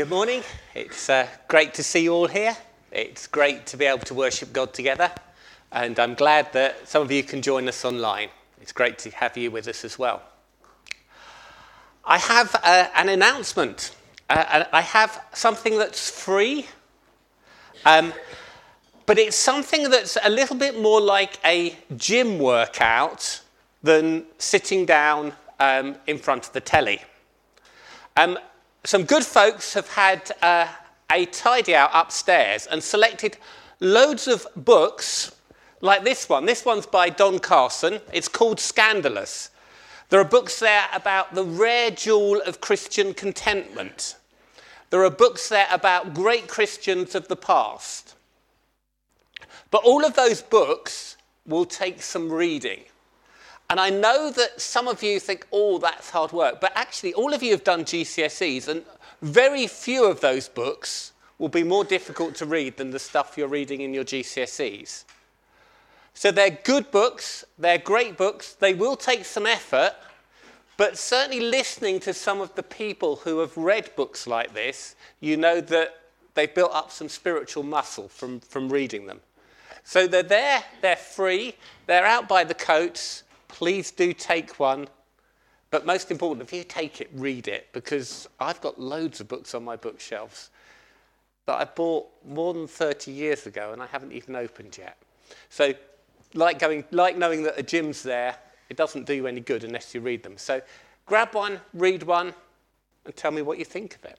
Good morning. It's uh, great to see you all here. It's great to be able to worship God together. And I'm glad that some of you can join us online. It's great to have you with us as well. I have uh, an announcement. Uh, I have something that's free, um, but it's something that's a little bit more like a gym workout than sitting down um, in front of the telly. Um, some good folks have had uh, a tidy out upstairs and selected loads of books like this one. This one's by Don Carson. It's called Scandalous. There are books there about the rare jewel of Christian contentment. There are books there about great Christians of the past. But all of those books will take some reading. And I know that some of you think, oh, that's hard work. But actually, all of you have done GCSEs, and very few of those books will be more difficult to read than the stuff you're reading in your GCSEs. So they're good books, they're great books, they will take some effort, but certainly listening to some of the people who have read books like this, you know that they've built up some spiritual muscle from, from reading them. So they're there, they're free, they're out by the coats please do take one. But most important, if you take it, read it, because I've got loads of books on my bookshelves that I bought more than 30 years ago and I haven't even opened yet. So, like, going, like knowing that a gym's there, it doesn't do you any good unless you read them. So, grab one, read one, and tell me what you think of it.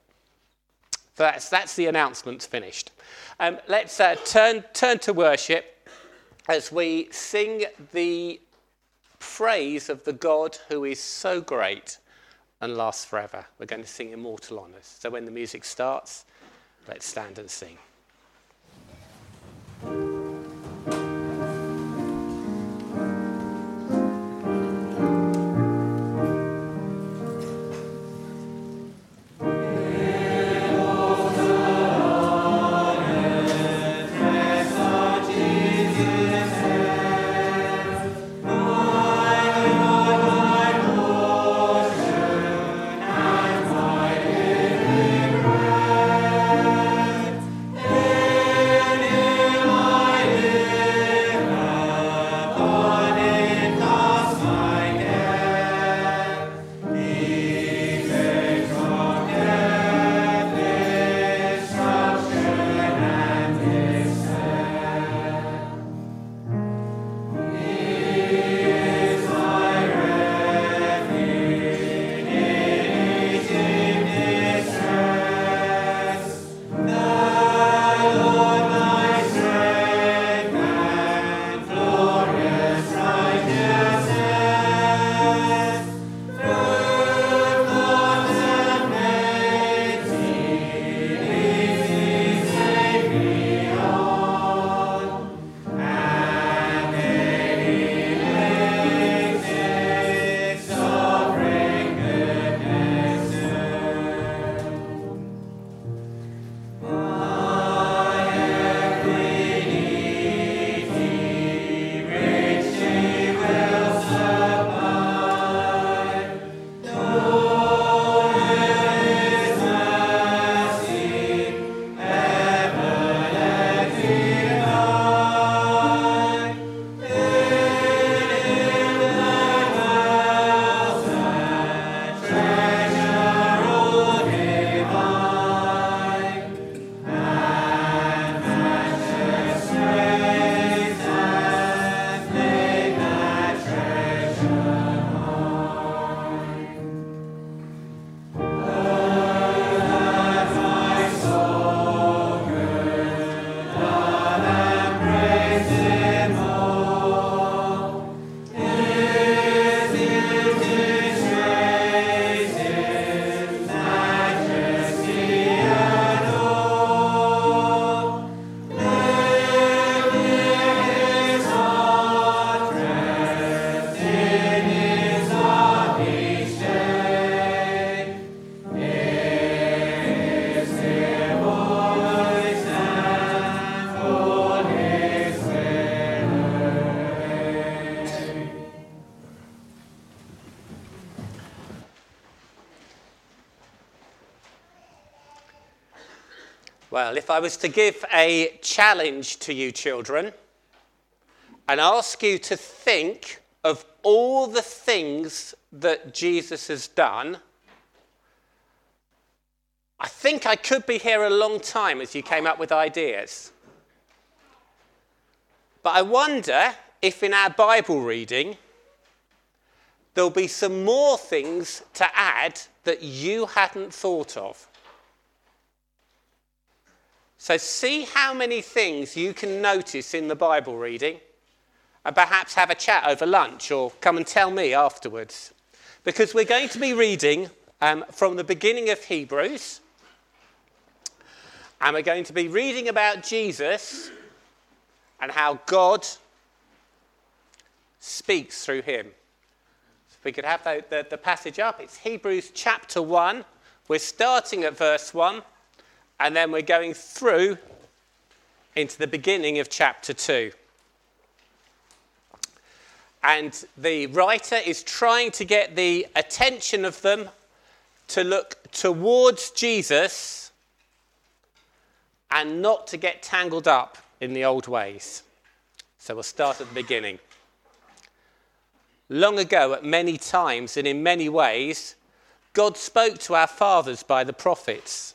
So that's, that's the announcements finished. Um, let's uh, turn, turn to worship as we sing the praise of the God who is so great and lasts forever. We're going to sing Immortal Honours. So when the music starts, let's stand and sing. Well, if I was to give a challenge to you children and ask you to think of all the things that Jesus has done, I think I could be here a long time as you came up with ideas. But I wonder if in our Bible reading there'll be some more things to add that you hadn't thought of. So, see how many things you can notice in the Bible reading, and perhaps have a chat over lunch or come and tell me afterwards. Because we're going to be reading um, from the beginning of Hebrews, and we're going to be reading about Jesus and how God speaks through him. So if we could have the, the, the passage up, it's Hebrews chapter 1. We're starting at verse 1, and then we're going through into the beginning of chapter 2. And the writer is trying to get the attention of them to look towards Jesus and not to get tangled up in the old ways. So we'll start at the beginning. Long ago, at many times and in many ways, God spoke to our fathers by the prophets.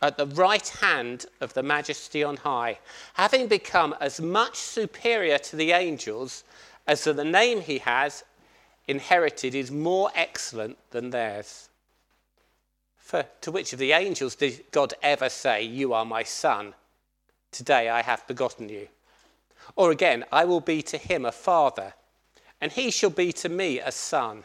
at the right hand of the majesty on high, having become as much superior to the angels as the name he has inherited is more excellent than theirs. For to which of the angels did God ever say, You are my son? Today I have begotten you. Or again, I will be to him a father, and he shall be to me a son.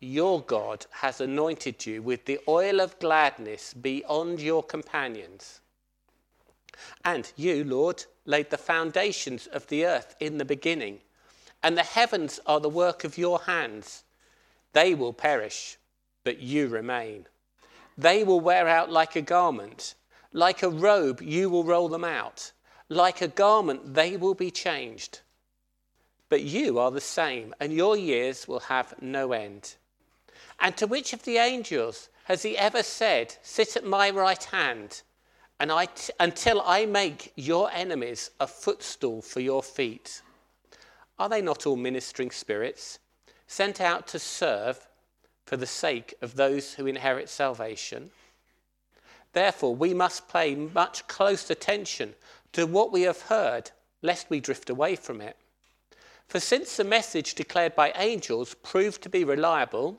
your God, has anointed you with the oil of gladness beyond your companions. And you, Lord, laid the foundations of the earth in the beginning and the heavens are the work of your hands. They will perish, but you remain. They will wear out like a garment. Like a robe, you will roll them out. Like a garment, they will be changed. But you are the same, and your years will have no end. And to which of the angels has he ever said, Sit at my right hand, and I t- until I make your enemies a footstool for your feet? Are they not all ministering spirits, sent out to serve for the sake of those who inherit salvation? Therefore, we must pay much close attention to what we have heard, lest we drift away from it. For since the message declared by angels proved to be reliable,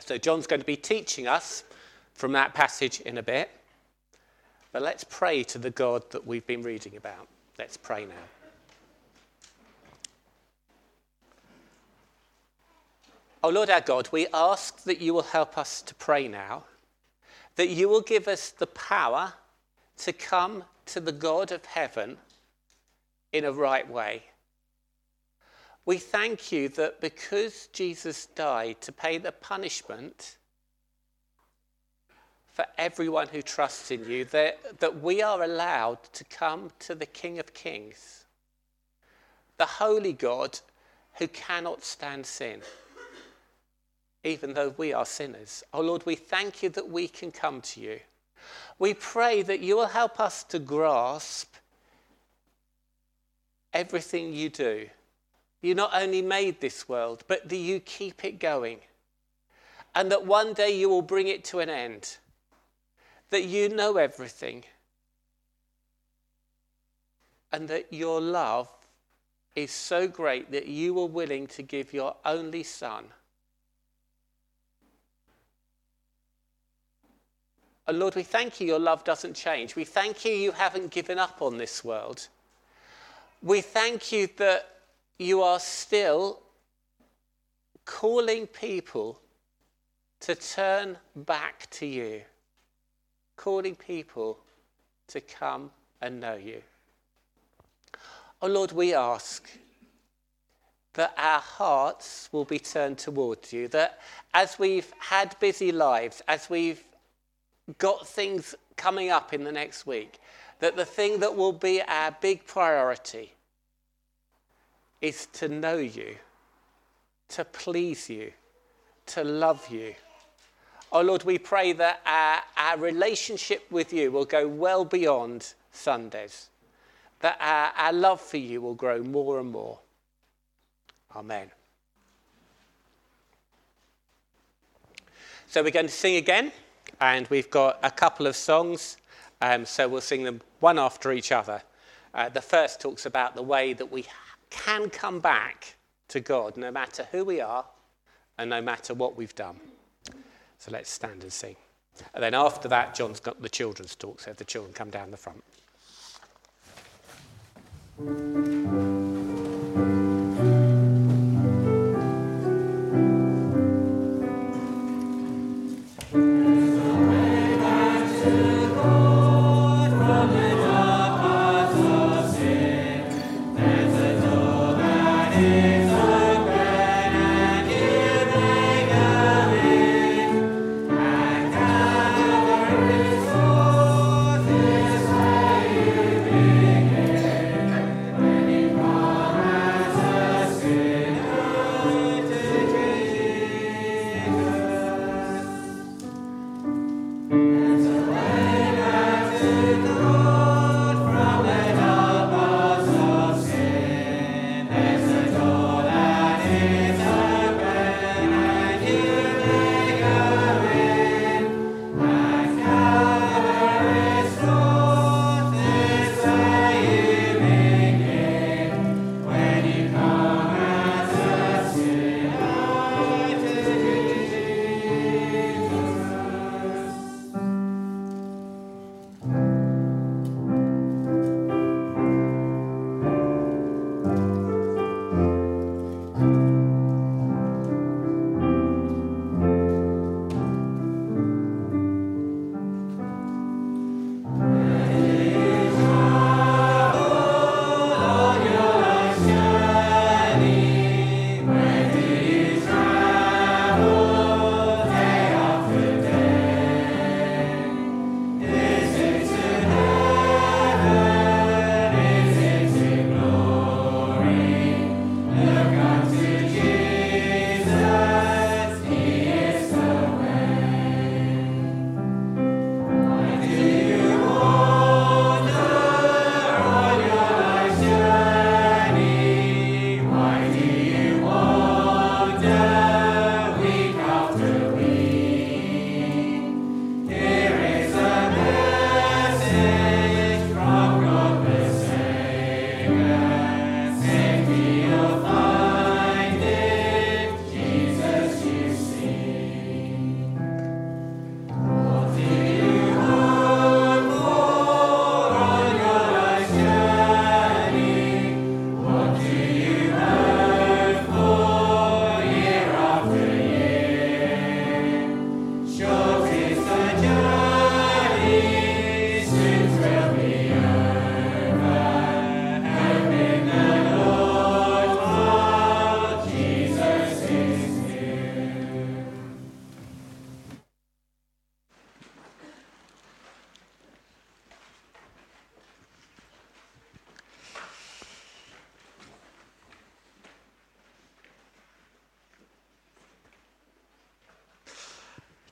So, John's going to be teaching us from that passage in a bit. But let's pray to the God that we've been reading about. Let's pray now. Oh Lord our God, we ask that you will help us to pray now, that you will give us the power to come to the God of heaven in a right way. We thank you that because Jesus died to pay the punishment for everyone who trusts in you, that, that we are allowed to come to the King of Kings, the holy God who cannot stand sin, even though we are sinners. Oh Lord, we thank you that we can come to you. We pray that you will help us to grasp everything you do. You not only made this world, but that you keep it going. And that one day you will bring it to an end that you know everything and that your love is so great that you were willing to give your only son. And Lord, we thank you your love doesn't change. We thank you you haven't given up on this world. We thank you that you are still calling people to turn back to you calling people to come and know you. Oh Lord, we ask that our hearts will be turned towards you, that as we've had busy lives, as we've got things coming up in the next week, that the thing that will be our big priority is to know you, to please you, to love you Oh Lord, we pray that our, our relationship with you will go well beyond Sundays, that our, our love for you will grow more and more. Amen. So we're going to sing again, and we've got a couple of songs, um, so we'll sing them one after each other. Uh, the first talks about the way that we can come back to God no matter who we are and no matter what we've done. So let's stand and sing. And then after that, John's got the children's talk, so the children come down the front.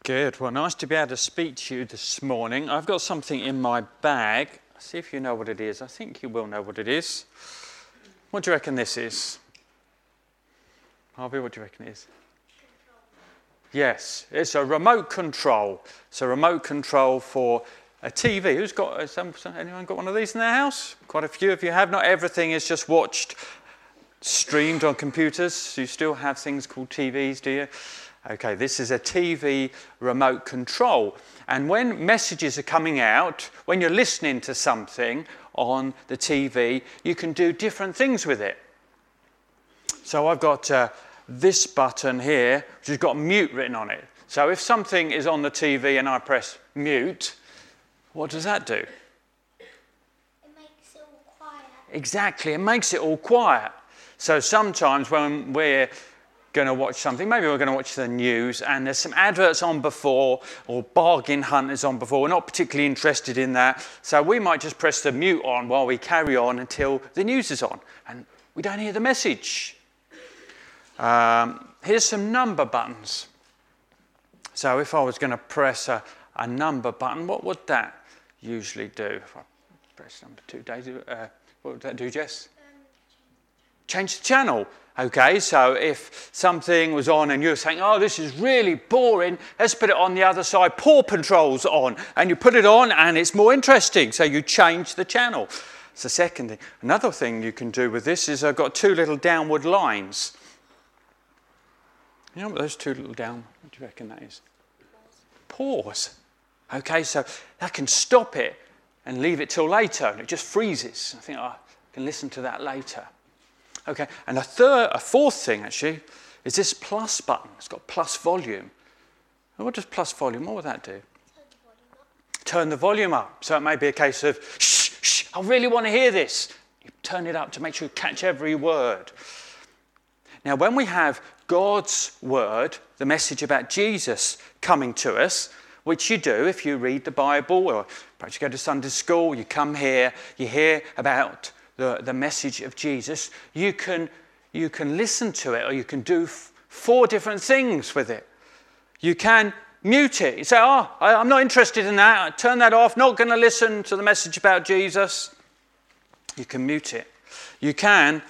Good. Well, nice to be able to speak to you this morning. I've got something in my bag. See if you know what it is. I think you will know what it is. What do you reckon this is? Harvey, what do you reckon it is? Yes, it's a remote control. It's a remote control for a TV. Who's got, uh, has anyone got one of these in their house? Quite a few of you have. Not everything is just watched, streamed on computers. You still have things called TVs, do you? Okay, this is a TV remote control. And when messages are coming out, when you're listening to something on the TV, you can do different things with it. So I've got uh, this button here, which has got mute written on it. So if something is on the TV and I press mute, what does that do? It makes it all quiet. Exactly, it makes it all quiet. So sometimes when we're going to watch something. Maybe we're going to watch the news and there's some adverts on before or bargain hunters on before. We're not particularly interested in that. So we might just press the mute on while we carry on until the news is on and we don't hear the message. Um, here's some number buttons. So if I was going to press a, a, number button, what would that usually do? If I press number two, Daisy, uh, what would that do, Jess? Um, change the channel. Okay, so if something was on and you're saying, oh, this is really boring, let's put it on the other side. Paw Patrol's on. And you put it on and it's more interesting. So you change the channel. It's the second thing. Another thing you can do with this is I've got two little downward lines. You know what those two little down, what do you reckon that is? Pause. Okay, so that can stop it and leave it till later and it just freezes. I think oh, I can listen to that later. Okay, and a third, a fourth thing actually is this plus button. It's got plus volume. And what does plus volume? What would that do? Turn the volume up. So it may be a case of shh, shh, I really want to hear this. You turn it up to make sure you catch every word. Now, when we have God's word, the message about Jesus coming to us, which you do if you read the Bible or perhaps you go to Sunday school, you come here, you hear about the, the message of Jesus, you can, you can listen to it or you can do f- four different things with it. You can mute it. You say, Oh, I, I'm not interested in that. Turn that off. Not going to listen to the message about Jesus. You can mute it. You can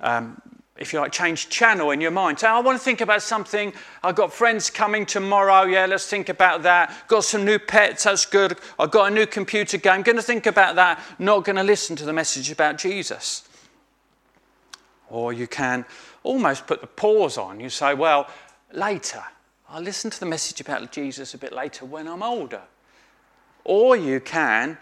um, if you like, change channel in your mind. Say, I want to think about something. I've got friends coming tomorrow. Yeah, let's think about that. Got some new pets. That's good. I've got a new computer game. Going to think about that. Not going to listen to the message about Jesus. Or you can almost put the pause on. You say, well, later. I'll listen to the message about Jesus a bit later when I'm older. Or you can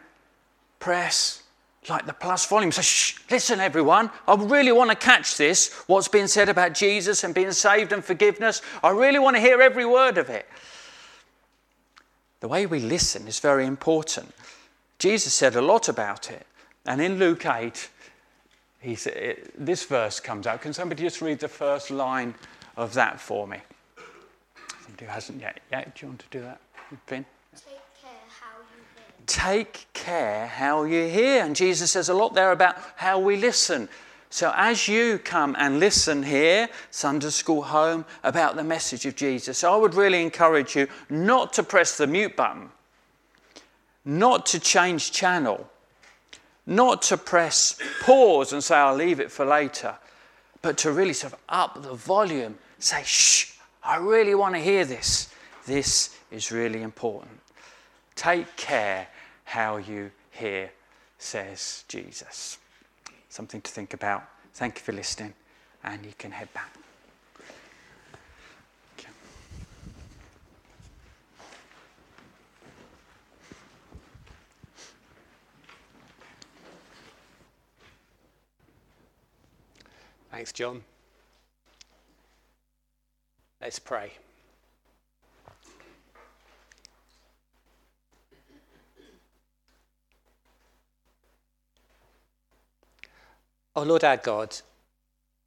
press like the plus volume. So, shh, listen, everyone. I really want to catch this, what's being said about Jesus and being saved and forgiveness. I really want to hear every word of it. The way we listen is very important. Jesus said a lot about it. And in Luke 8, he said, this verse comes out. Can somebody just read the first line of that for me? Somebody who hasn't yet. Yeah, do you want to do that, Finn? Take care how you hear. And Jesus says a lot there about how we listen. So as you come and listen here, Sunday school home, about the message of Jesus, I would really encourage you not to press the mute button, not to change channel, not to press pause and say, I'll leave it for later, but to really sort of up the volume, say, shh, I really want to hear this. This is really important. Take care how you hear, says Jesus. Something to think about. Thank you for listening, and you can head back. Thanks, John. Let's pray. Oh Lord our God,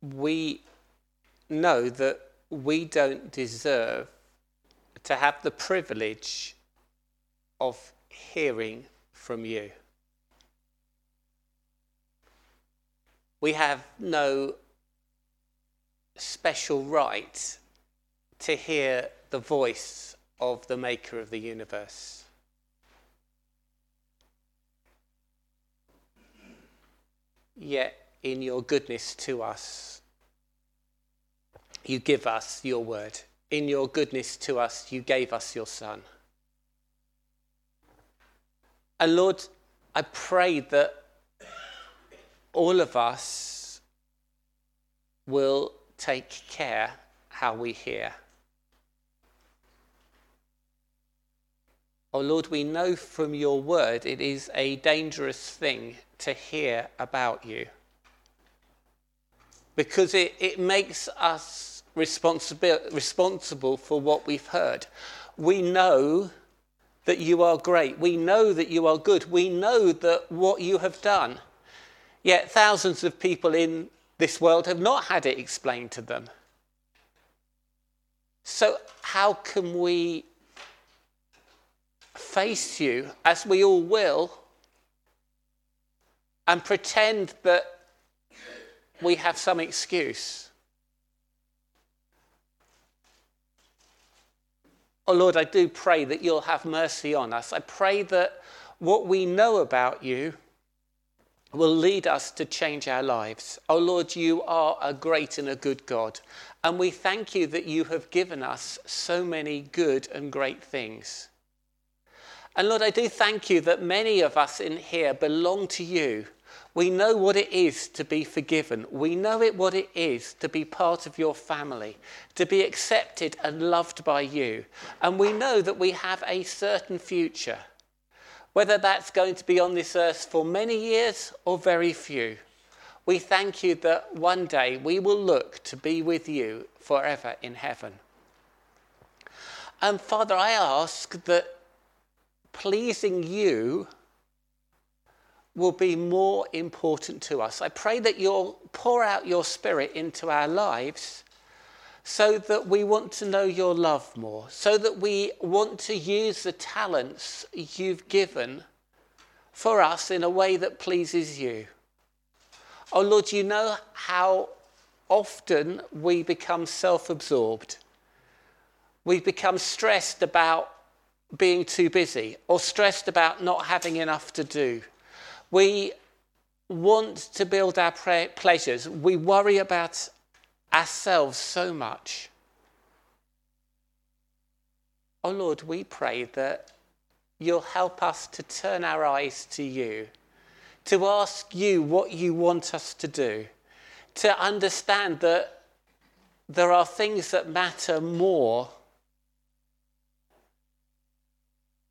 we know that we don't deserve to have the privilege of hearing from you. We have no special right to hear the voice of the maker of the universe. Yet, in your goodness to us, you give us your word. In your goodness to us, you gave us your son. And Lord, I pray that all of us will take care how we hear. Oh Lord, we know from your word it is a dangerous thing to hear about you because it, it makes us responsible, responsible for what we've heard. We know that you are great. We know that you are good. We know that what you have done. Yet thousands of people in this world have not had it explained to them. So, how can we face you, as we all will, and pretend that we have some excuse? Oh Lord, I do pray that you'll have mercy on us. I pray that what we know about you will lead us to change our lives. Oh Lord, you are a great and a good God. And we thank you that you have given us so many good and great things. And Lord, I do thank you that many of us in here belong to you. We know what it is to be forgiven. We know it what it is to be part of your family, to be accepted and loved by you. And we know that we have a certain future, whether that's going to be on this earth for many years or very few. We thank you that one day we will look to be with you forever in heaven. And Father, I ask that pleasing you will be more important to us. I pray that you'll pour out your spirit into our lives so that we want to know your love more, so that we want to use the talents you've given for us in a way that pleases you. Oh Lord, you know how often we become self absorbed. We become stressed about being too busy or stressed about not having enough to do. We want to build our pleasures. We worry about ourselves so much. Oh Lord, we pray that you'll help us to turn our eyes to you, to ask you what you want us to do, to understand that there are things that matter more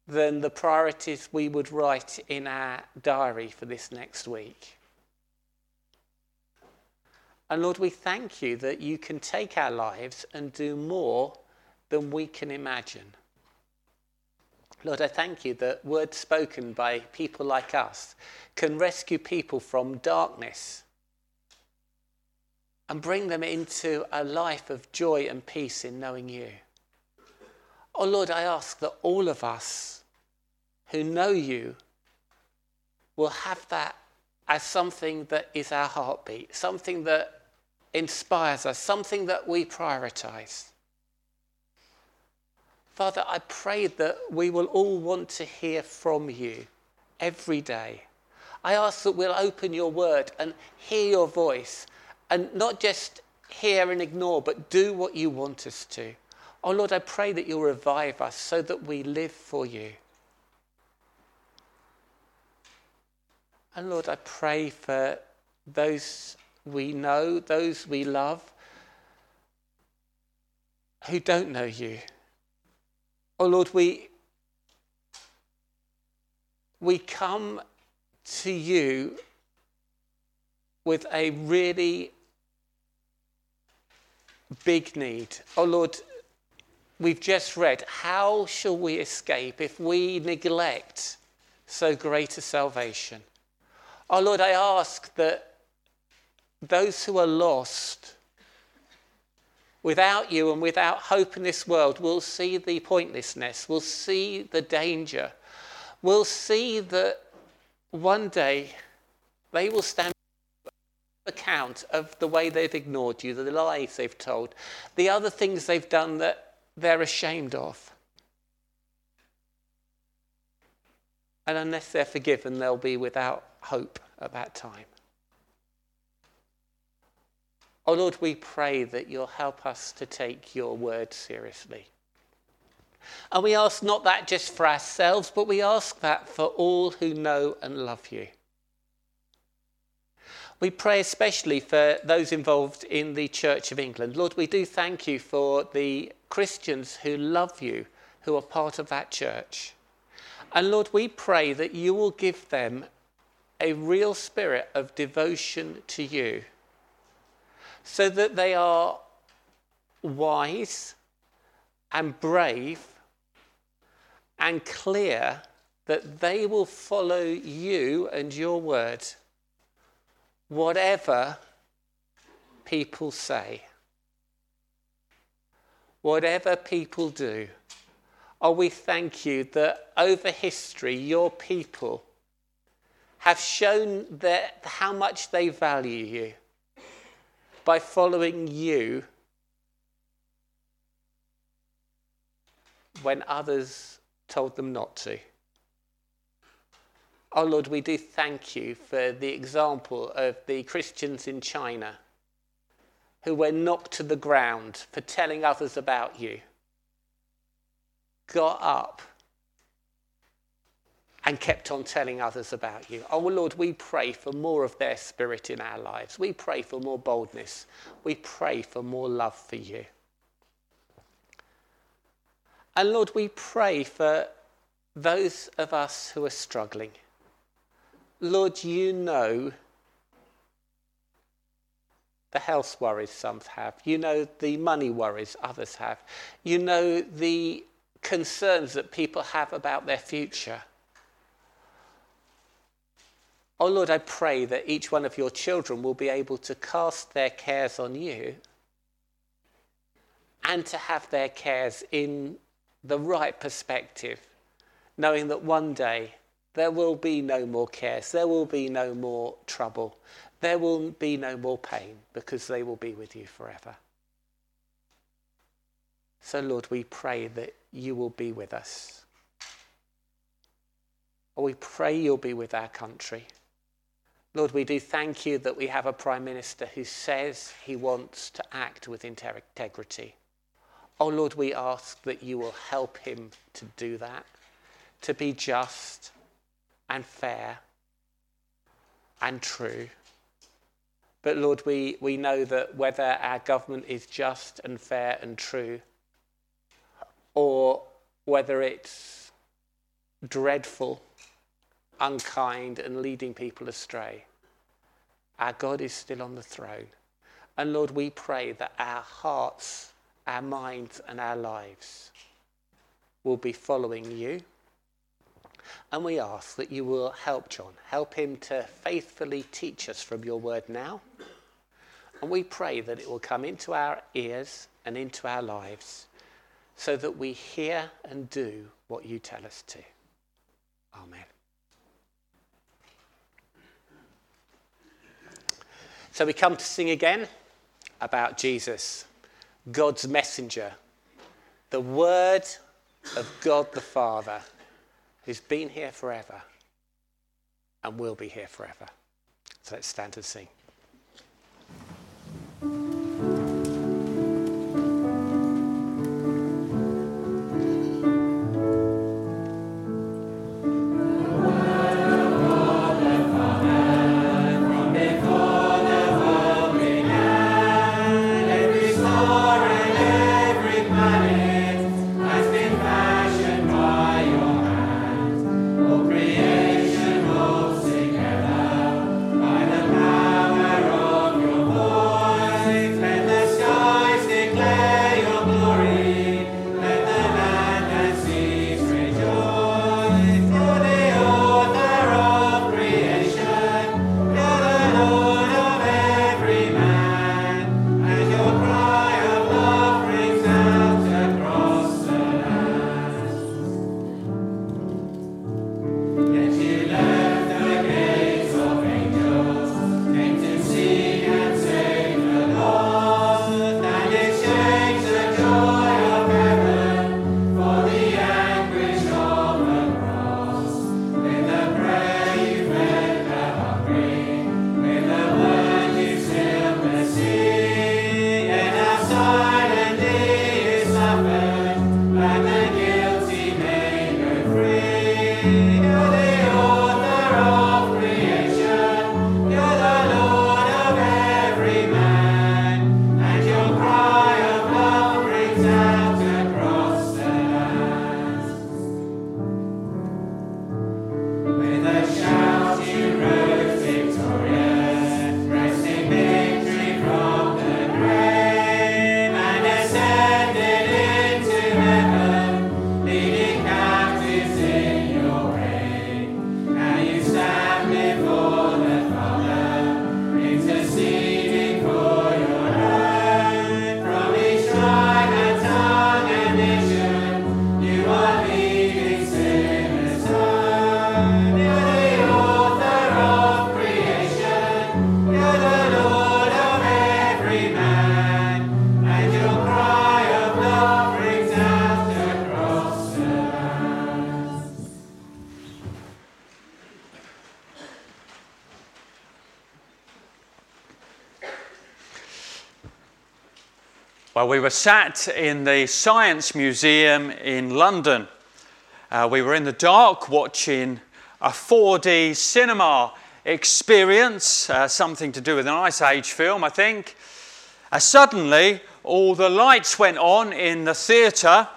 than the priorities we would write in our diary for this next week. And Lord, we thank you that you can take our lives and do more than we can imagine. Lord, I thank you that words spoken by people like us can rescue people from darkness and bring them into a life of joy and peace in knowing you. Oh Lord, I ask that all of us who know you will have that as something that is our heartbeat, something that inspires us, something that we prioritize. Father, I pray that we will all want to hear from you every day. I ask that we'll open your word and hear your voice and not just hear and ignore, but do what you want us to. Oh Lord, I pray that you'll revive us so that we live for you. And Lord, I pray for those we know, those we love, who don't know you. Oh Lord, we, we come to you with a really big need. Oh Lord, we've just read, how shall we escape if we neglect so great a salvation? Oh Lord, I ask that those who are lost without you and without hope in this world will see the pointlessness, will see the danger, will see that one day they will stand account of the way they've ignored you, the lies they've told, the other things they've done that they're ashamed of. And unless they're forgiven, they'll be without hope at that time. Oh Lord, we pray that you'll help us to take your word seriously. And we ask not that just for ourselves, but we ask that for all who know and love you. We pray especially for those involved in the Church of England. Lord, we do thank you for the Christians who love you, who are part of that church. And Lord, we pray that you will give them a real spirit of devotion to you so that they are wise and brave and clear that they will follow you and your word, whatever people say, whatever people do. Oh, we thank you that over history, your people have shown that how much they value you by following you when others told them not to. Oh Lord, we do thank you for the example of the Christians in China who were knocked to the ground for telling others about you, got up and kept on telling others about you. Oh Lord, we pray for more of their spirit in our lives. We pray for more boldness. We pray for more love for you. And Lord, we pray for those of us who are struggling. Lord, you know the health worries some have. You know the money worries others have. You know the concerns that people have about their future. Oh Lord, I pray that each one of your children will be able to cast their cares on you and to have their cares in the right perspective, knowing that one day there will be no more cares, there will be no more trouble, there will be no more pain because they will be with you forever. So, Lord, we pray that you will be with us. we pray you'll be with our country. Lord, we do thank you that we have a Prime Minister who says he wants to act with integrity. Oh Lord, we ask that you will help him to do that, to be just and fair and true. But Lord, we, we know that whether our government is just and fair and true, or whether it's dreadful unkind and leading people astray. Our God is still on the throne. And Lord, we pray that our hearts, our minds, and our lives will be following you. And we ask that you will help John, help him to faithfully teach us from your word now. And we pray that it will come into our ears and into our lives so that we hear and do what you tell us to. Amen. So we come to sing again about Jesus, God's messenger, the Word of God the Father, who's been here forever and will be here forever. So let's stand and sing. We were sat in the Science Museum in London. Uh, we were in the dark watching a 4D cinema experience, uh, something to do with an Ice Age film, I think. Uh, suddenly, all the lights went on in the theatre,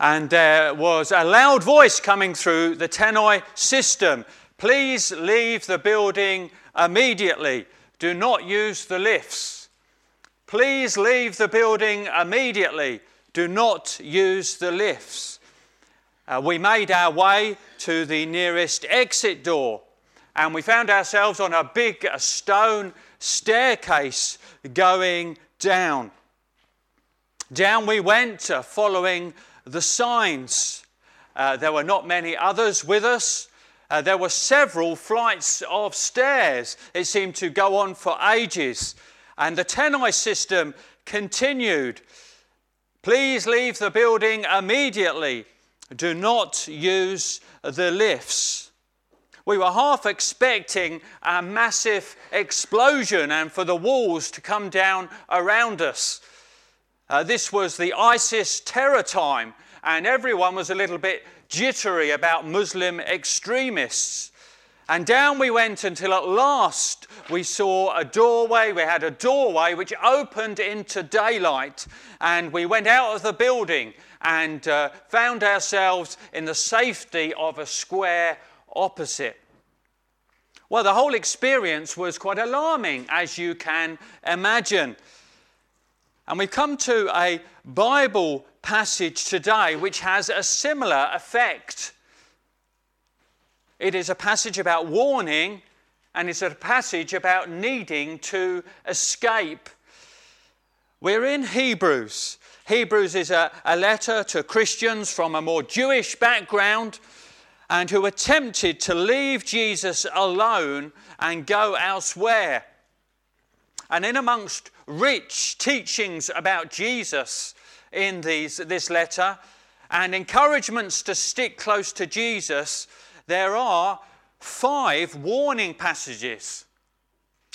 and there was a loud voice coming through the Tannoy system Please leave the building immediately. Do not use the lifts. Please leave the building immediately. Do not use the lifts. Uh, we made our way to the nearest exit door and we found ourselves on a big stone staircase going down. Down we went, uh, following the signs. Uh, there were not many others with us. Uh, there were several flights of stairs. It seemed to go on for ages. And the Tannoy system continued. Please leave the building immediately. Do not use the lifts. We were half expecting a massive explosion and for the walls to come down around us. Uh, this was the ISIS terror time, and everyone was a little bit jittery about Muslim extremists. And down we went until at last we saw a doorway. We had a doorway which opened into daylight. And we went out of the building and uh, found ourselves in the safety of a square opposite. Well, the whole experience was quite alarming, as you can imagine. And we've come to a Bible passage today which has a similar effect. It is a passage about warning, and it's a passage about needing to escape. We're in Hebrews. Hebrews is a, a letter to Christians from a more Jewish background and who are tempted to leave Jesus alone and go elsewhere. And in amongst rich teachings about Jesus in these, this letter and encouragements to stick close to Jesus, there are five warning passages.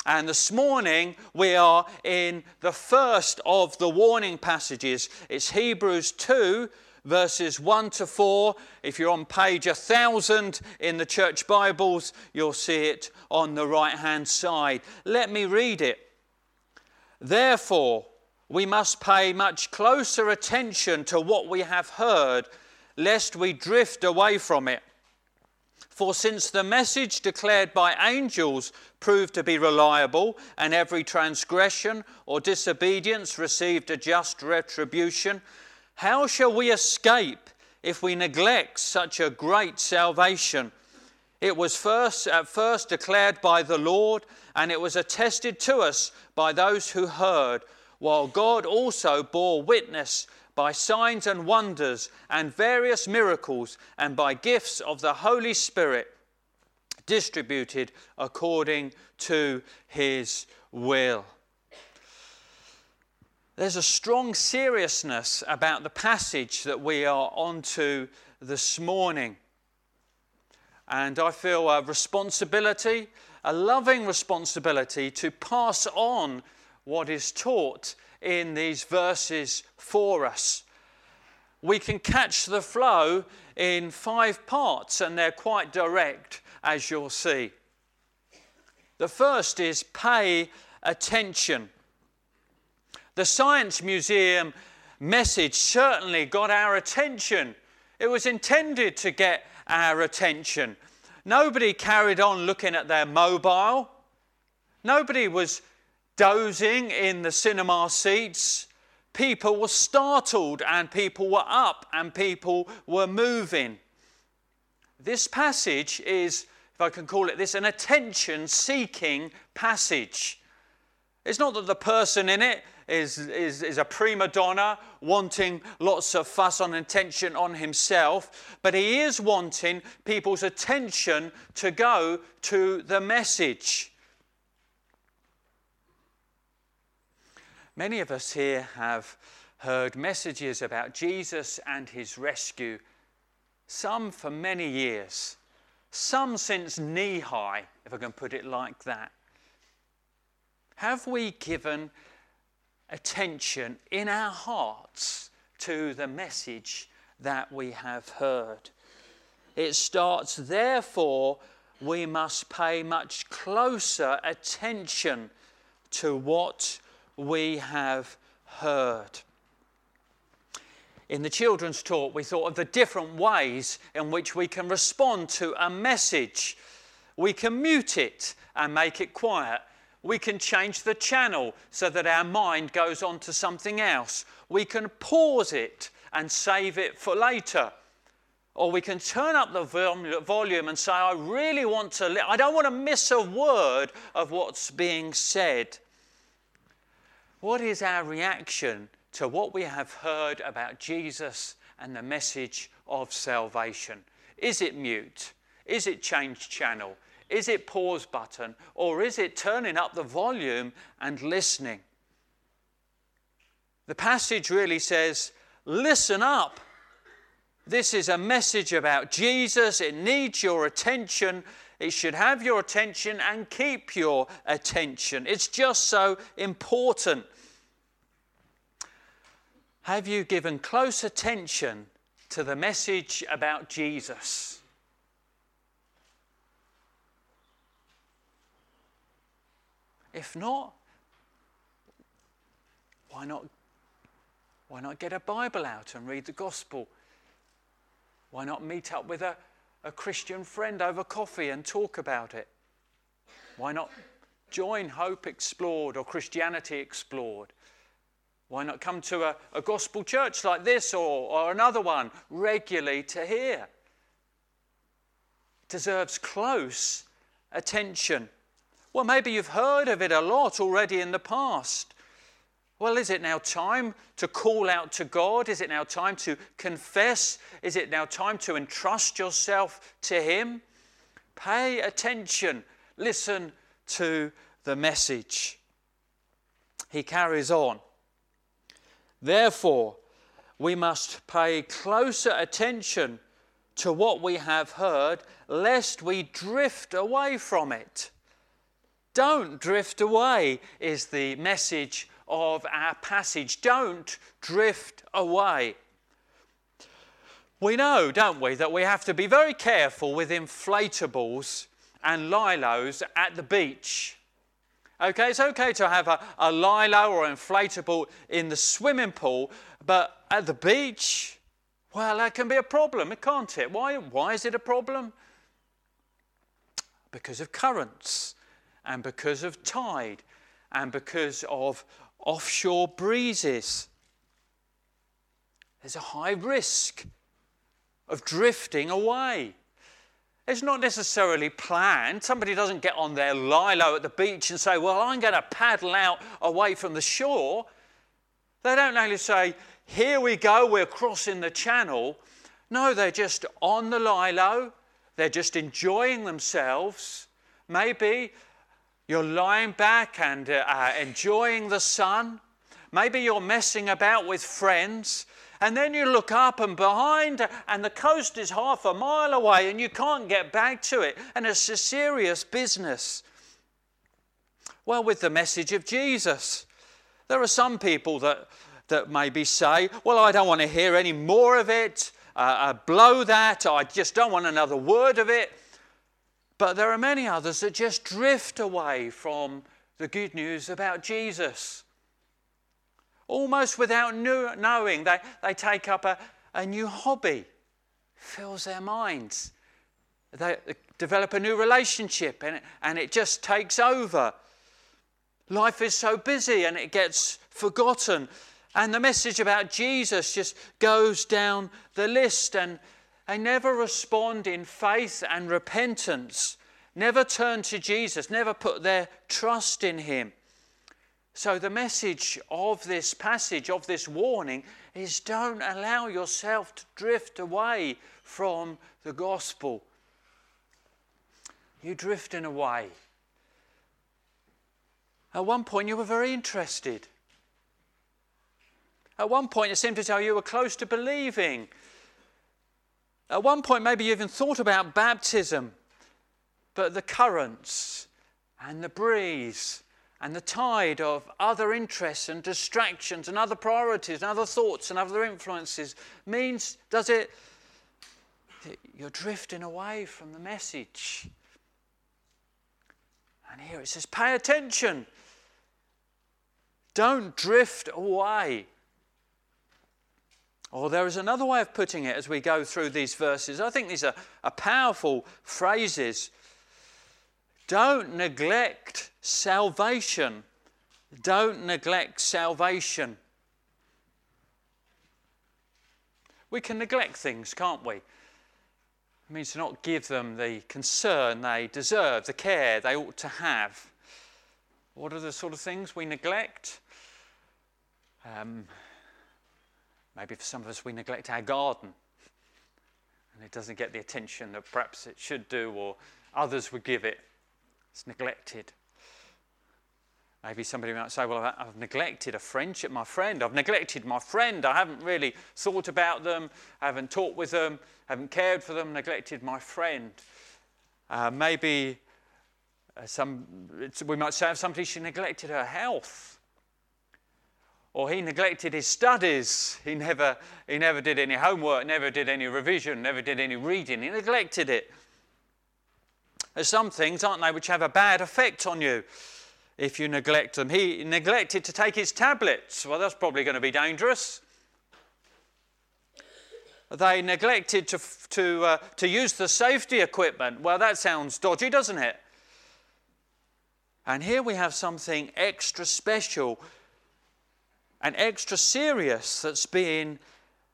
And this morning we are in the first of the warning passages. It's Hebrews 2, verses 1 to 4. If you're on page 1000 in the church Bibles, you'll see it on the right hand side. Let me read it. Therefore, we must pay much closer attention to what we have heard, lest we drift away from it. For since the message declared by angels proved to be reliable, and every transgression or disobedience received a just retribution, how shall we escape if we neglect such a great salvation? It was first, at first declared by the Lord, and it was attested to us by those who heard, while God also bore witness by signs and wonders and various miracles and by gifts of the Holy Spirit distributed according to his will. There's a strong seriousness about the passage that we are onto this morning. And I feel a responsibility, a loving responsibility to pass on what is taught in these verses for us. We can catch the flow in five parts, and they're quite direct, as you'll see. The first is pay attention. The Science Museum message certainly got our attention. It was intended to get our attention. Nobody carried on looking at their mobile. Nobody was dozing in the cinema seats. People were startled and people were up and people were moving. This passage is, if I can call it this, an attention seeking passage. It's not that the person in it is, is, is a prima donna wanting lots of fuss on attention on himself, but he is wanting people's attention to go to the message. Many of us here have heard messages about Jesus and his rescue, some for many years, some since knee high, if I can put it like that. Have we given attention in our hearts to the message that we have heard? It starts, therefore, we must pay much closer attention to what we have heard. In the children's talk, we thought of the different ways in which we can respond to a message. We can mute it and make it quiet. We can change the channel so that our mind goes on to something else. We can pause it and save it for later. Or we can turn up the volume and say, I really want to, li- I don't want to miss a word of what's being said. What is our reaction to what we have heard about Jesus and the message of salvation? Is it mute? Is it change channel? Is it pause button? Or is it turning up the volume and listening? The passage really says, Listen up. This is a message about Jesus. It needs your attention. It should have your attention and keep your attention. It's just so important. Have you given close attention to the message about Jesus? If not, why not, why not get a Bible out and read the gospel? Why not meet up with a, a Christian friend over coffee and talk about it? Why not join Hope Explored or Christianity Explored? Why not come to a, a gospel church like this or, or another one regularly to hear? It deserves close attention. Well, maybe you've heard of it a lot already in the past. Well, is it now time to call out to God? Is it now time to confess? Is it now time to entrust yourself to Him? Pay attention. Listen to the message. He carries on. Therefore, we must pay closer attention to what we have heard, lest we drift away from it. Don't drift away, is the message of our passage. Don't drift away. We know, don't we, that we have to be very careful with inflatables and lilos at the beach. Okay, it's okay to have a, a lilo or inflatable in the swimming pool, but at the beach, well, that can be a problem, can't it? Why, why is it a problem? Because of currents, and because of tide, and because of offshore breezes. There's a high risk of drifting away. It's not necessarily planned. Somebody doesn't get on their lilo at the beach and say, Well, I'm going to paddle out away from the shore. They don't only say, Here we go, we're crossing the channel. No, they're just on the lilo, they're just enjoying themselves. Maybe you're lying back and uh, enjoying the sun. Maybe you're messing about with friends. And then you look up and behind, and the coast is half a mile away, and you can't get back to it. And it's a serious business. Well, with the message of Jesus, there are some people that, that maybe say, Well, I don't want to hear any more of it. uh, blow that. I just don't want another word of it. But there are many others that just drift away from the good news about Jesus. Almost without knowing, they, they take up a, a new hobby, fills their minds. They develop a new relationship and, and it just takes over. Life is so busy and it gets forgotten. And the message about Jesus just goes down the list, and they never respond in faith and repentance, never turn to Jesus, never put their trust in Him. So, the message of this passage, of this warning, is don't allow yourself to drift away from the gospel. You're drifting away. At one point, you were very interested. At one point, it seemed to tell you were close to believing. At one point, maybe you even thought about baptism, but the currents and the breeze and the tide of other interests and distractions and other priorities and other thoughts and other influences means, does it, you're drifting away from the message. And here it says, pay attention. Don't drift away. Or there is another way of putting it as we go through these verses. I think these are, are powerful phrases. Don't neglect salvation. Don't neglect salvation. We can neglect things, can't we? It means to not give them the concern they deserve, the care they ought to have. What are the sort of things we neglect? Um, Maybe for some of us, we neglect our garden and it doesn't get the attention that perhaps it should do or others would give it. It's neglected. Maybe somebody might say, Well, I've neglected a friendship, my friend. I've neglected my friend. I haven't really thought about them. I haven't talked with them. I haven't cared for them. Neglected my friend. Uh, maybe uh, some, we might say of somebody, she neglected her health or he neglected his studies. He never, he never did any homework, never did any revision, never did any reading. He neglected it. There's some things, aren't they, which have a bad effect on you if you neglect them. He neglected to take his tablets. Well, that's probably going to be dangerous. They neglected to, to, uh, to use the safety equipment. Well, that sounds dodgy, doesn't it? And here we have something extra special and extra serious that's being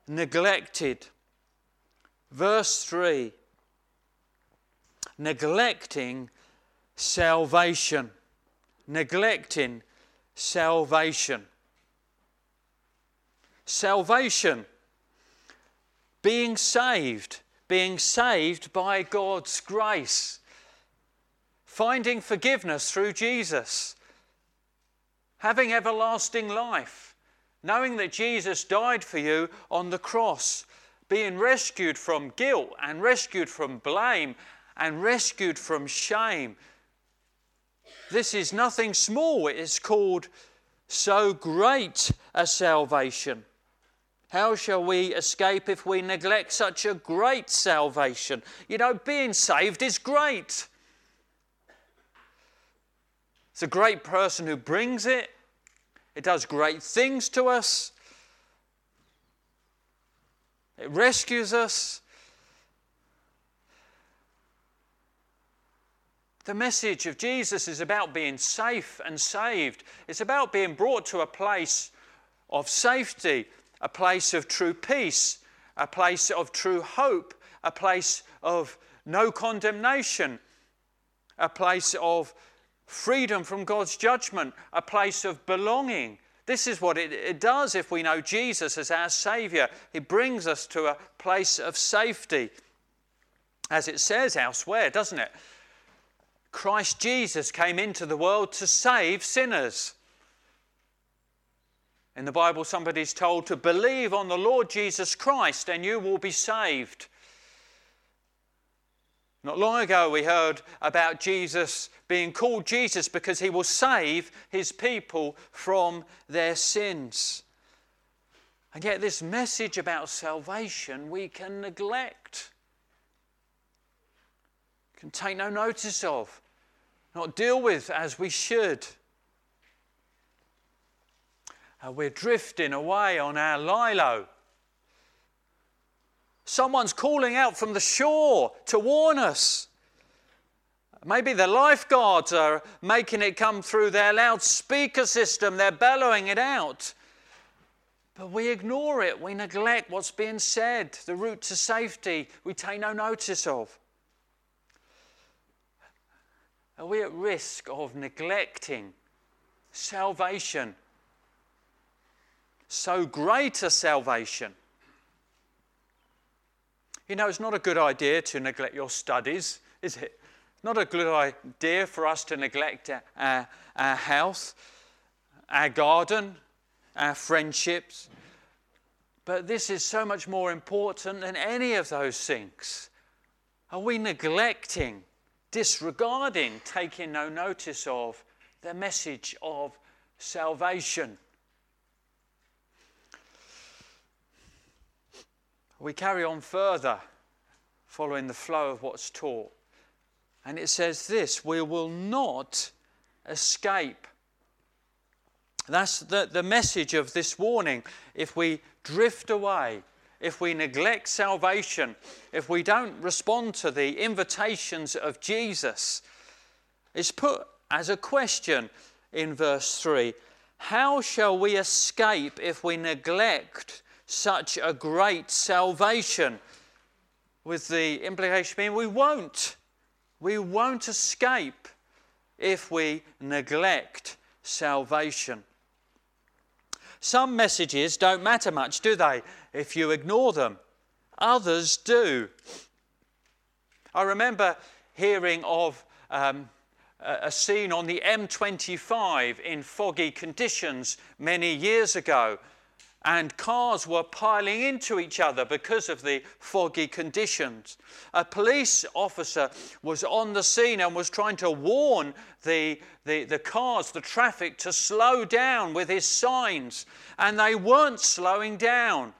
neglected. Verse 3 neglecting salvation. Neglecting salvation. Salvation, being saved, being saved by God's grace, finding forgiveness through Jesus, having everlasting life. Knowing that Jesus died for you on the cross, being rescued from guilt and rescued from blame and rescued from shame. This is nothing small, it is called so great a salvation. How shall we escape if we neglect such a great salvation? You know, being saved is great. It's a great person who brings it, it does great things to us. It rescues us. The message of Jesus is about being safe and saved. It's about being brought to a place of safety, a place of true peace, a place of true hope, a place of no condemnation, a place of freedom from God's judgment, a place of belonging. This is what it, it, does if we know Jesus as our Saviour. He brings us to a place of safety. As it says elsewhere, doesn't it? Christ Jesus came into the world to save sinners. In the Bible, somebody's told to believe on the Lord Jesus Christ and you will be saved. Not long ago, we heard about Jesus being called Jesus because he will save his people from their sins. And yet, this message about salvation we can neglect, can take no notice of, not deal with as we should. Uh, we're drifting away on our lilo. Someone's calling out from the shore to warn us. Maybe the lifeguards are making it come through their loudspeaker system, they're bellowing it out. But we ignore it, we neglect what's being said, the route to safety, we take no notice of. Are we at risk of neglecting salvation? So great a salvation. You know, it's not a good idea to neglect your studies, is it? Not a good idea for us to neglect our, our health, our garden, our friendships. But this is so much more important than any of those things. Are we neglecting, disregarding, taking no notice of the message of salvation? We carry on further, following the flow of what's taught. And it says this we will not escape. That's the, the message of this warning. If we drift away, if we neglect salvation, if we don't respond to the invitations of Jesus, it's put as a question in verse 3 How shall we escape if we neglect such a great salvation? With the implication being we won't. We won't escape if we neglect salvation. Some messages don't matter much, do they, if you ignore them? Others do. I remember hearing of um, a scene on the M25 in foggy conditions many years ago and cars were piling into each other because of the foggy conditions. A police officer was on the scene and was trying to warn the, the, the, cars, the traffic, to slow down with his signs, and they weren't slowing down.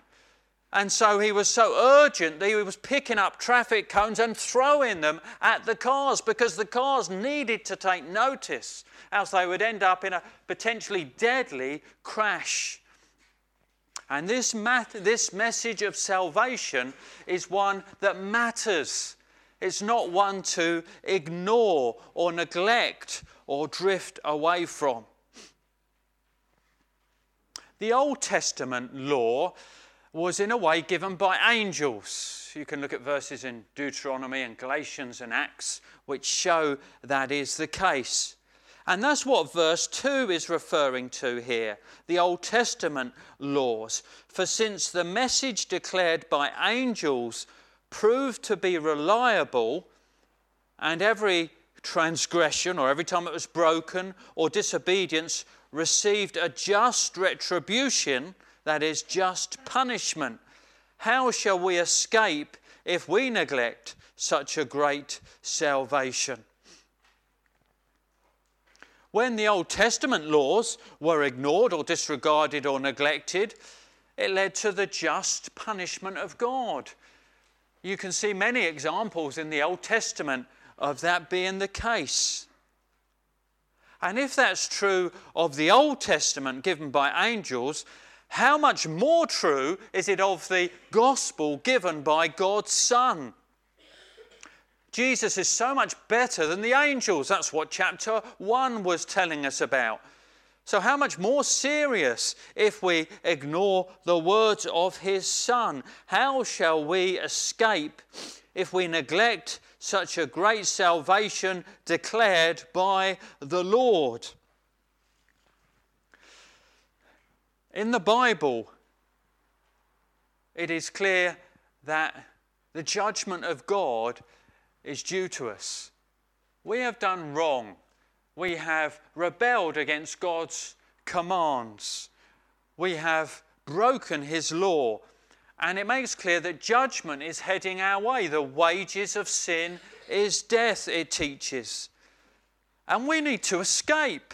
And so he was so urgent that he was picking up traffic cones and throwing them at the cars because the cars needed to take notice, else they would end up in a potentially deadly crash. And this, this message of salvation is one that matters. It's not one to ignore or neglect or drift away from. The Old Testament law was, in a way, given by angels. You can look at verses in Deuteronomy and Galatians and Acts which show that is the case. And that's what verse 2 is referring to here the Old Testament laws. For since the message declared by angels proved to be reliable, and every transgression or every time it was broken or disobedience received a just retribution, that is, just punishment, how shall we escape if we neglect such a great salvation? When the Old Testament laws were ignored or disregarded or neglected, it led to the just punishment of God. You can see many examples in the Old Testament of that being the case. And if that's true of the Old Testament given by angels, how much more true is it of the gospel given by God's Son? Jesus is so much better than the angels. That's what chapter 1 was telling us about. So, how much more serious if we ignore the words of his Son? How shall we escape if we neglect such a great salvation declared by the Lord? In the Bible, it is clear that the judgment of God is due to us. We have done wrong. We have rebelled against God's commands. We have broken His law. And it makes clear that judgment is heading our way. The wages of sin is death, it teaches. And we need to escape.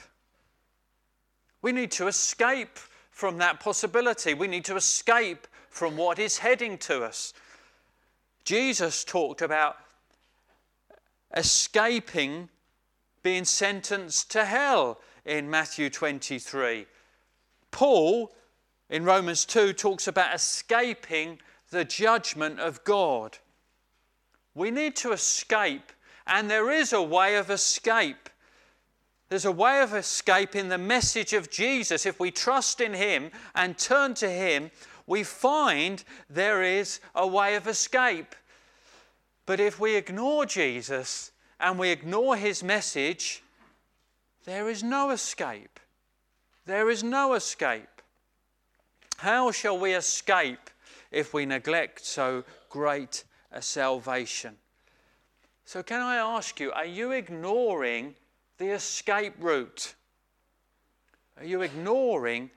We need to escape from that possibility. We need to escape from what is heading to us. Jesus talked about escaping being sentenced to hell in Matthew 23. Paul in Romans 2 talks about escaping the judgment of God. We need to escape, and there is a way of escape. There's a way of escape in the message of Jesus. If we trust in Him and turn to Him, we find there is a way of escape. But if we ignore Jesus and we ignore His message, there is no escape. There is no escape. How shall we escape if we neglect so great a salvation? So, can I ask you, are you ignoring the escape route? Are you ignoring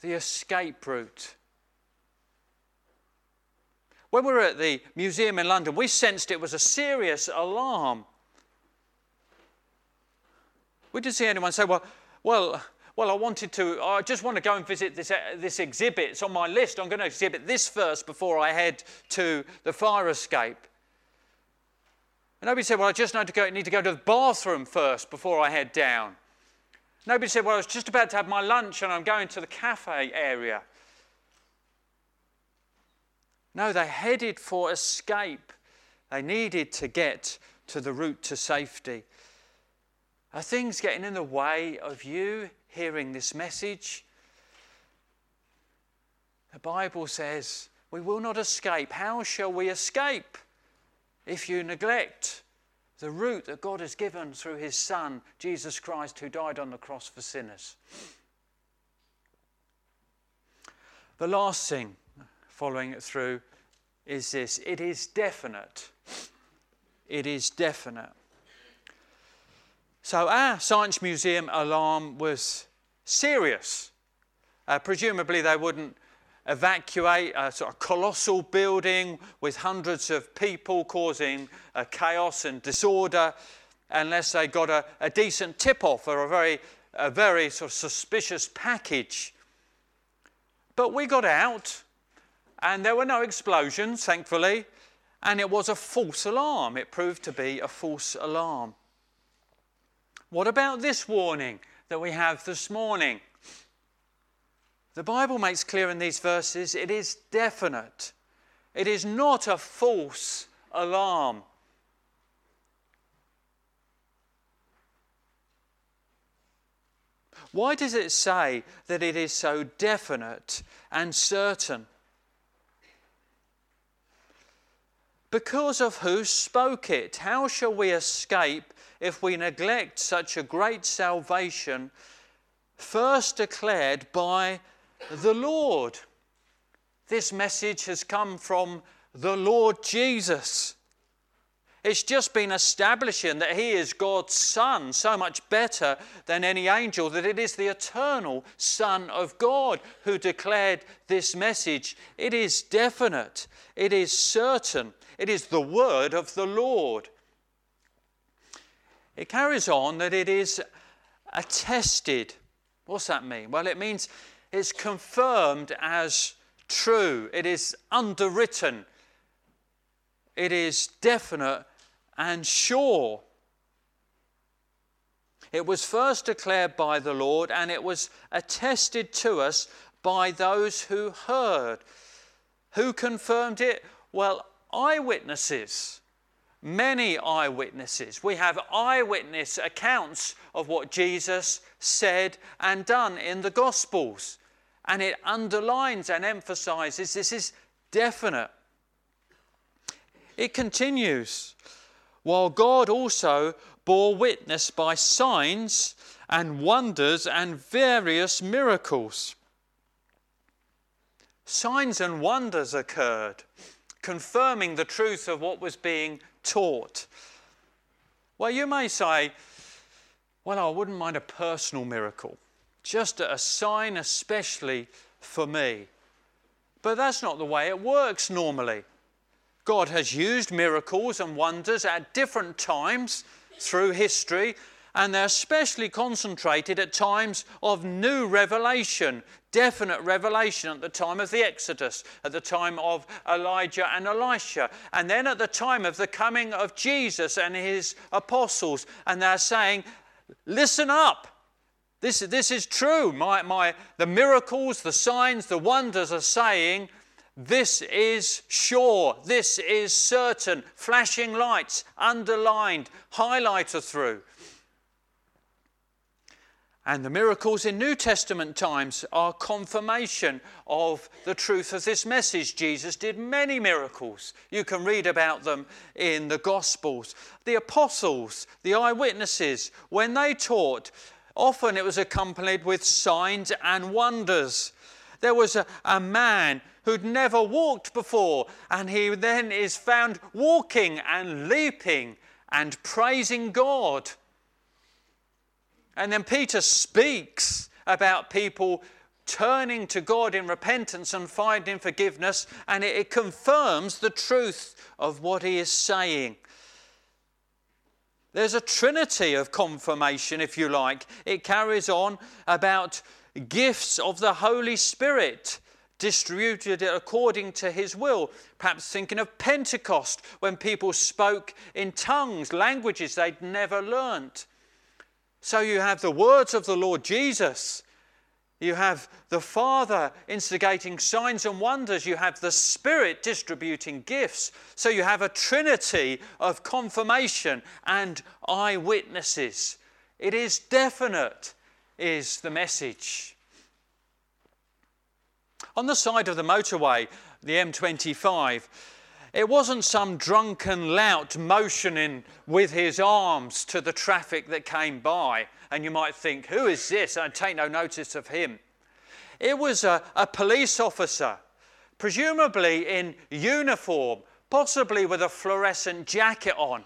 the escape route? When we were at the museum in London, we sensed it was a serious alarm. We didn't see anyone say, well, well, well, I wanted to, I just want to go and visit this, uh, this exhibit. It's on my list. I'm going to exhibit this first before I head to the fire escape. Nobody said, well, I just need to, go, need to go to the bathroom first before I head down. Nobody said, well, I was just about to have my lunch and I'm going to the cafe area. No, they headed for escape. They needed to get to the route to safety. Are things getting in the way of you hearing this message. The Bible says, We will not escape. How shall we escape if you neglect the route that God has given through His Son, Jesus Christ, who died on the cross for sinners? The last thing, following it through, is this it is definite. It is definite. So, our Science Museum alarm was serious. Uh, presumably, they wouldn't evacuate a sort of colossal building with hundreds of people causing uh, chaos and disorder unless they got a, a decent tip off or a very, a very sort of suspicious package. But we got out, and there were no explosions, thankfully, and it was a false alarm. It proved to be a false alarm. What about this warning that we have this morning? The Bible makes clear in these verses it is definite. It is not a false alarm. Why does it say that it is so definite and certain? Because of who spoke it. How shall we escape if we neglect such a great salvation first declared by the Lord. This message has come from the Lord Jesus. It's just been establishing that He is God's Son, so much better than any angel, that it is the eternal Son of God who declared this message. It is definite, it is certain, it is the word of the Lord. It carries on that it is attested. What's that mean? Well, it means it's confirmed as true, it is underwritten, it is definite and sure. It was first declared by the Lord and it was attested to us by those who heard. Who confirmed it? Well, eyewitnesses many eyewitnesses. We have eyewitness accounts of what Jesus said and done in the Gospels. And it underlines and emphasizes this is definite. It continues. While God also bore witness by signs and wonders and various miracles. Signs and wonders occurred, confirming the truth of what was being taught. Well, you may say, well, I wouldn't mind a personal miracle, just a sign especially for me. But that's not the way it works normally. God has used miracles and wonders at different times through history, and they're especially concentrated at times of new revelation, definite revelation at the time of the Exodus, at the time of Elijah and Elisha, and then at the time of the coming of Jesus and his apostles. And they're saying, Listen up. This, this is true. My, my, the miracles, the signs, the wonders are saying, this is sure, this is certain. Flashing lights, underlined, highlighter through. And the miracles in New Testament times are confirmation of the truth of this message. Jesus did many miracles. You can read about them in the Gospels. The apostles, the eyewitnesses, when they taught, often it was accompanied with signs and wonders. There was a, a man who'd never walked before, and he then is found walking and leaping and praising God. And then Peter speaks about people turning to God in repentance and finding forgiveness, and it, it, confirms the truth of what he is saying. There's a trinity of confirmation, if you like. It carries on about gifts of the Holy Spirit distributed according to his will. Perhaps thinking of Pentecost when people spoke in tongues, languages they'd never learnt. So you have the words of the Lord Jesus. You have the Father instigating signs and wonders. You have the Spirit distributing gifts. So you have a trinity of confirmation and eyewitnesses. It is definite, is the message. On the side of the motorway, the M25, it wasn't some drunken lout motioning with his arms to the traffic that came by. And you might think, who is this? I take no notice of him. It was a, a police officer, presumably in uniform, possibly with a fluorescent jacket on,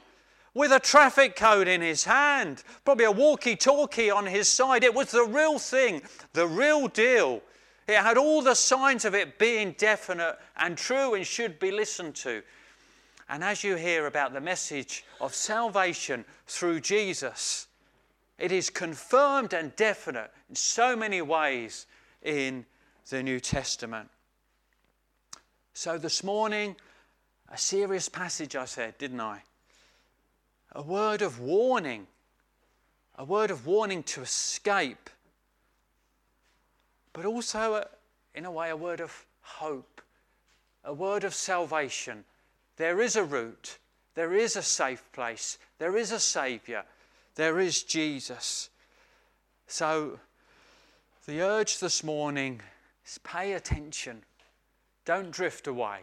with a traffic code in his hand, probably a walkie talkie on his side. It was the real thing, the real deal. It had all the signs of it being definite and true and should be listened to. And as you hear about the message of salvation through Jesus, it is confirmed and definite in so many ways in the New Testament. So this morning, a serious passage, I said, didn't I? A word of warning, a word of warning to escape but also, in a way, a word of hope, a word of salvation. There is a route, there is a safe place, there is a Saviour, there is Jesus. So, the urge this morning is pay attention. Don't drift away.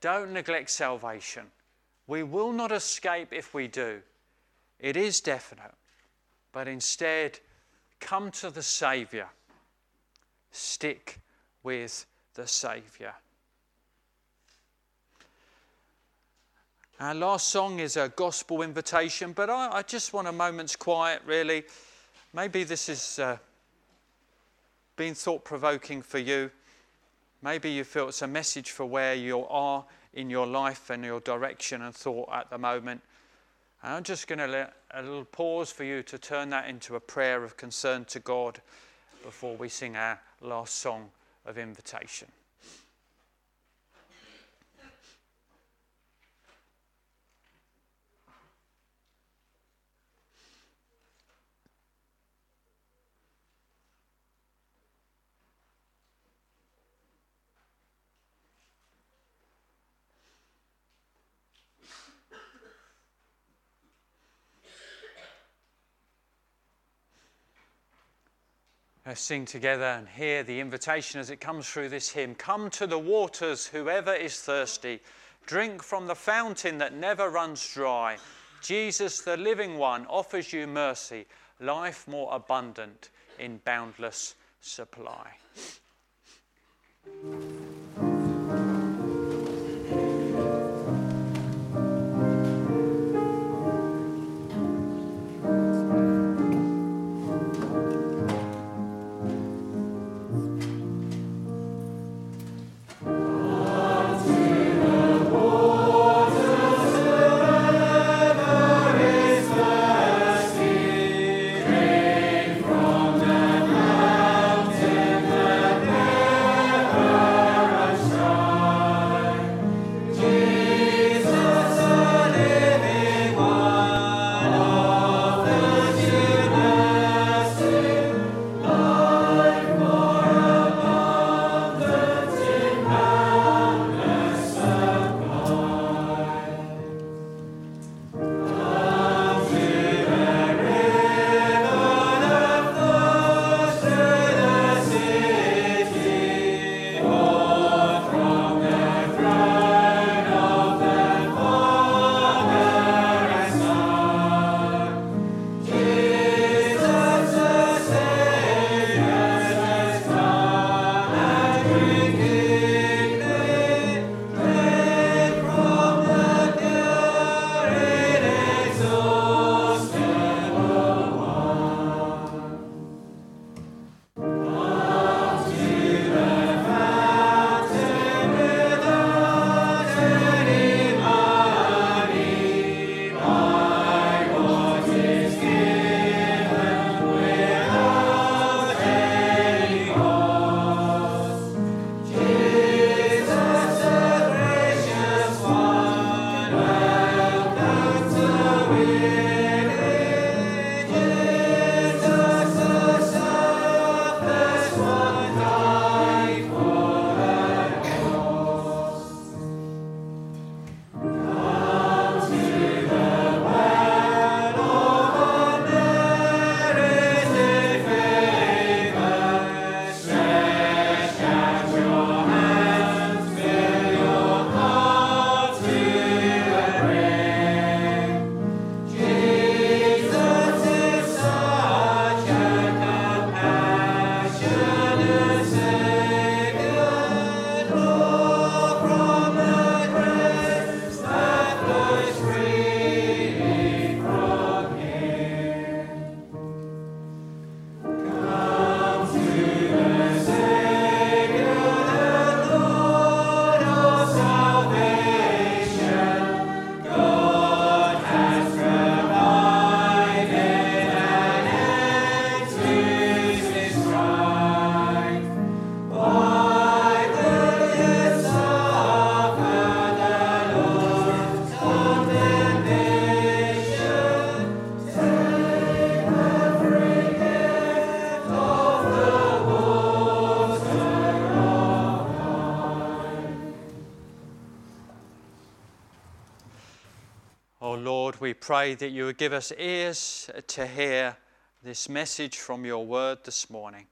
Don't neglect salvation. We will not escape if we do. It is definite. But instead, come to the Saviour stick with the Saviour. Our last song is a gospel invitation, but I, I just want a moment's quiet, really. Maybe this has uh, been thought provoking for you. Maybe you feel it's a message for where you are in your life and your direction and thought at the moment. And I'm just going to let a little pause for you to turn that into a prayer of concern to God before we sing our last song of invitation. Let's sing together and hear the invitation as it comes through this hymn. Come to the waters, whoever is thirsty. Drink from the fountain that never runs dry. Jesus, the living one, offers you mercy, life more abundant in boundless supply. Pray that you would give us ears to hear this message from your word this morning.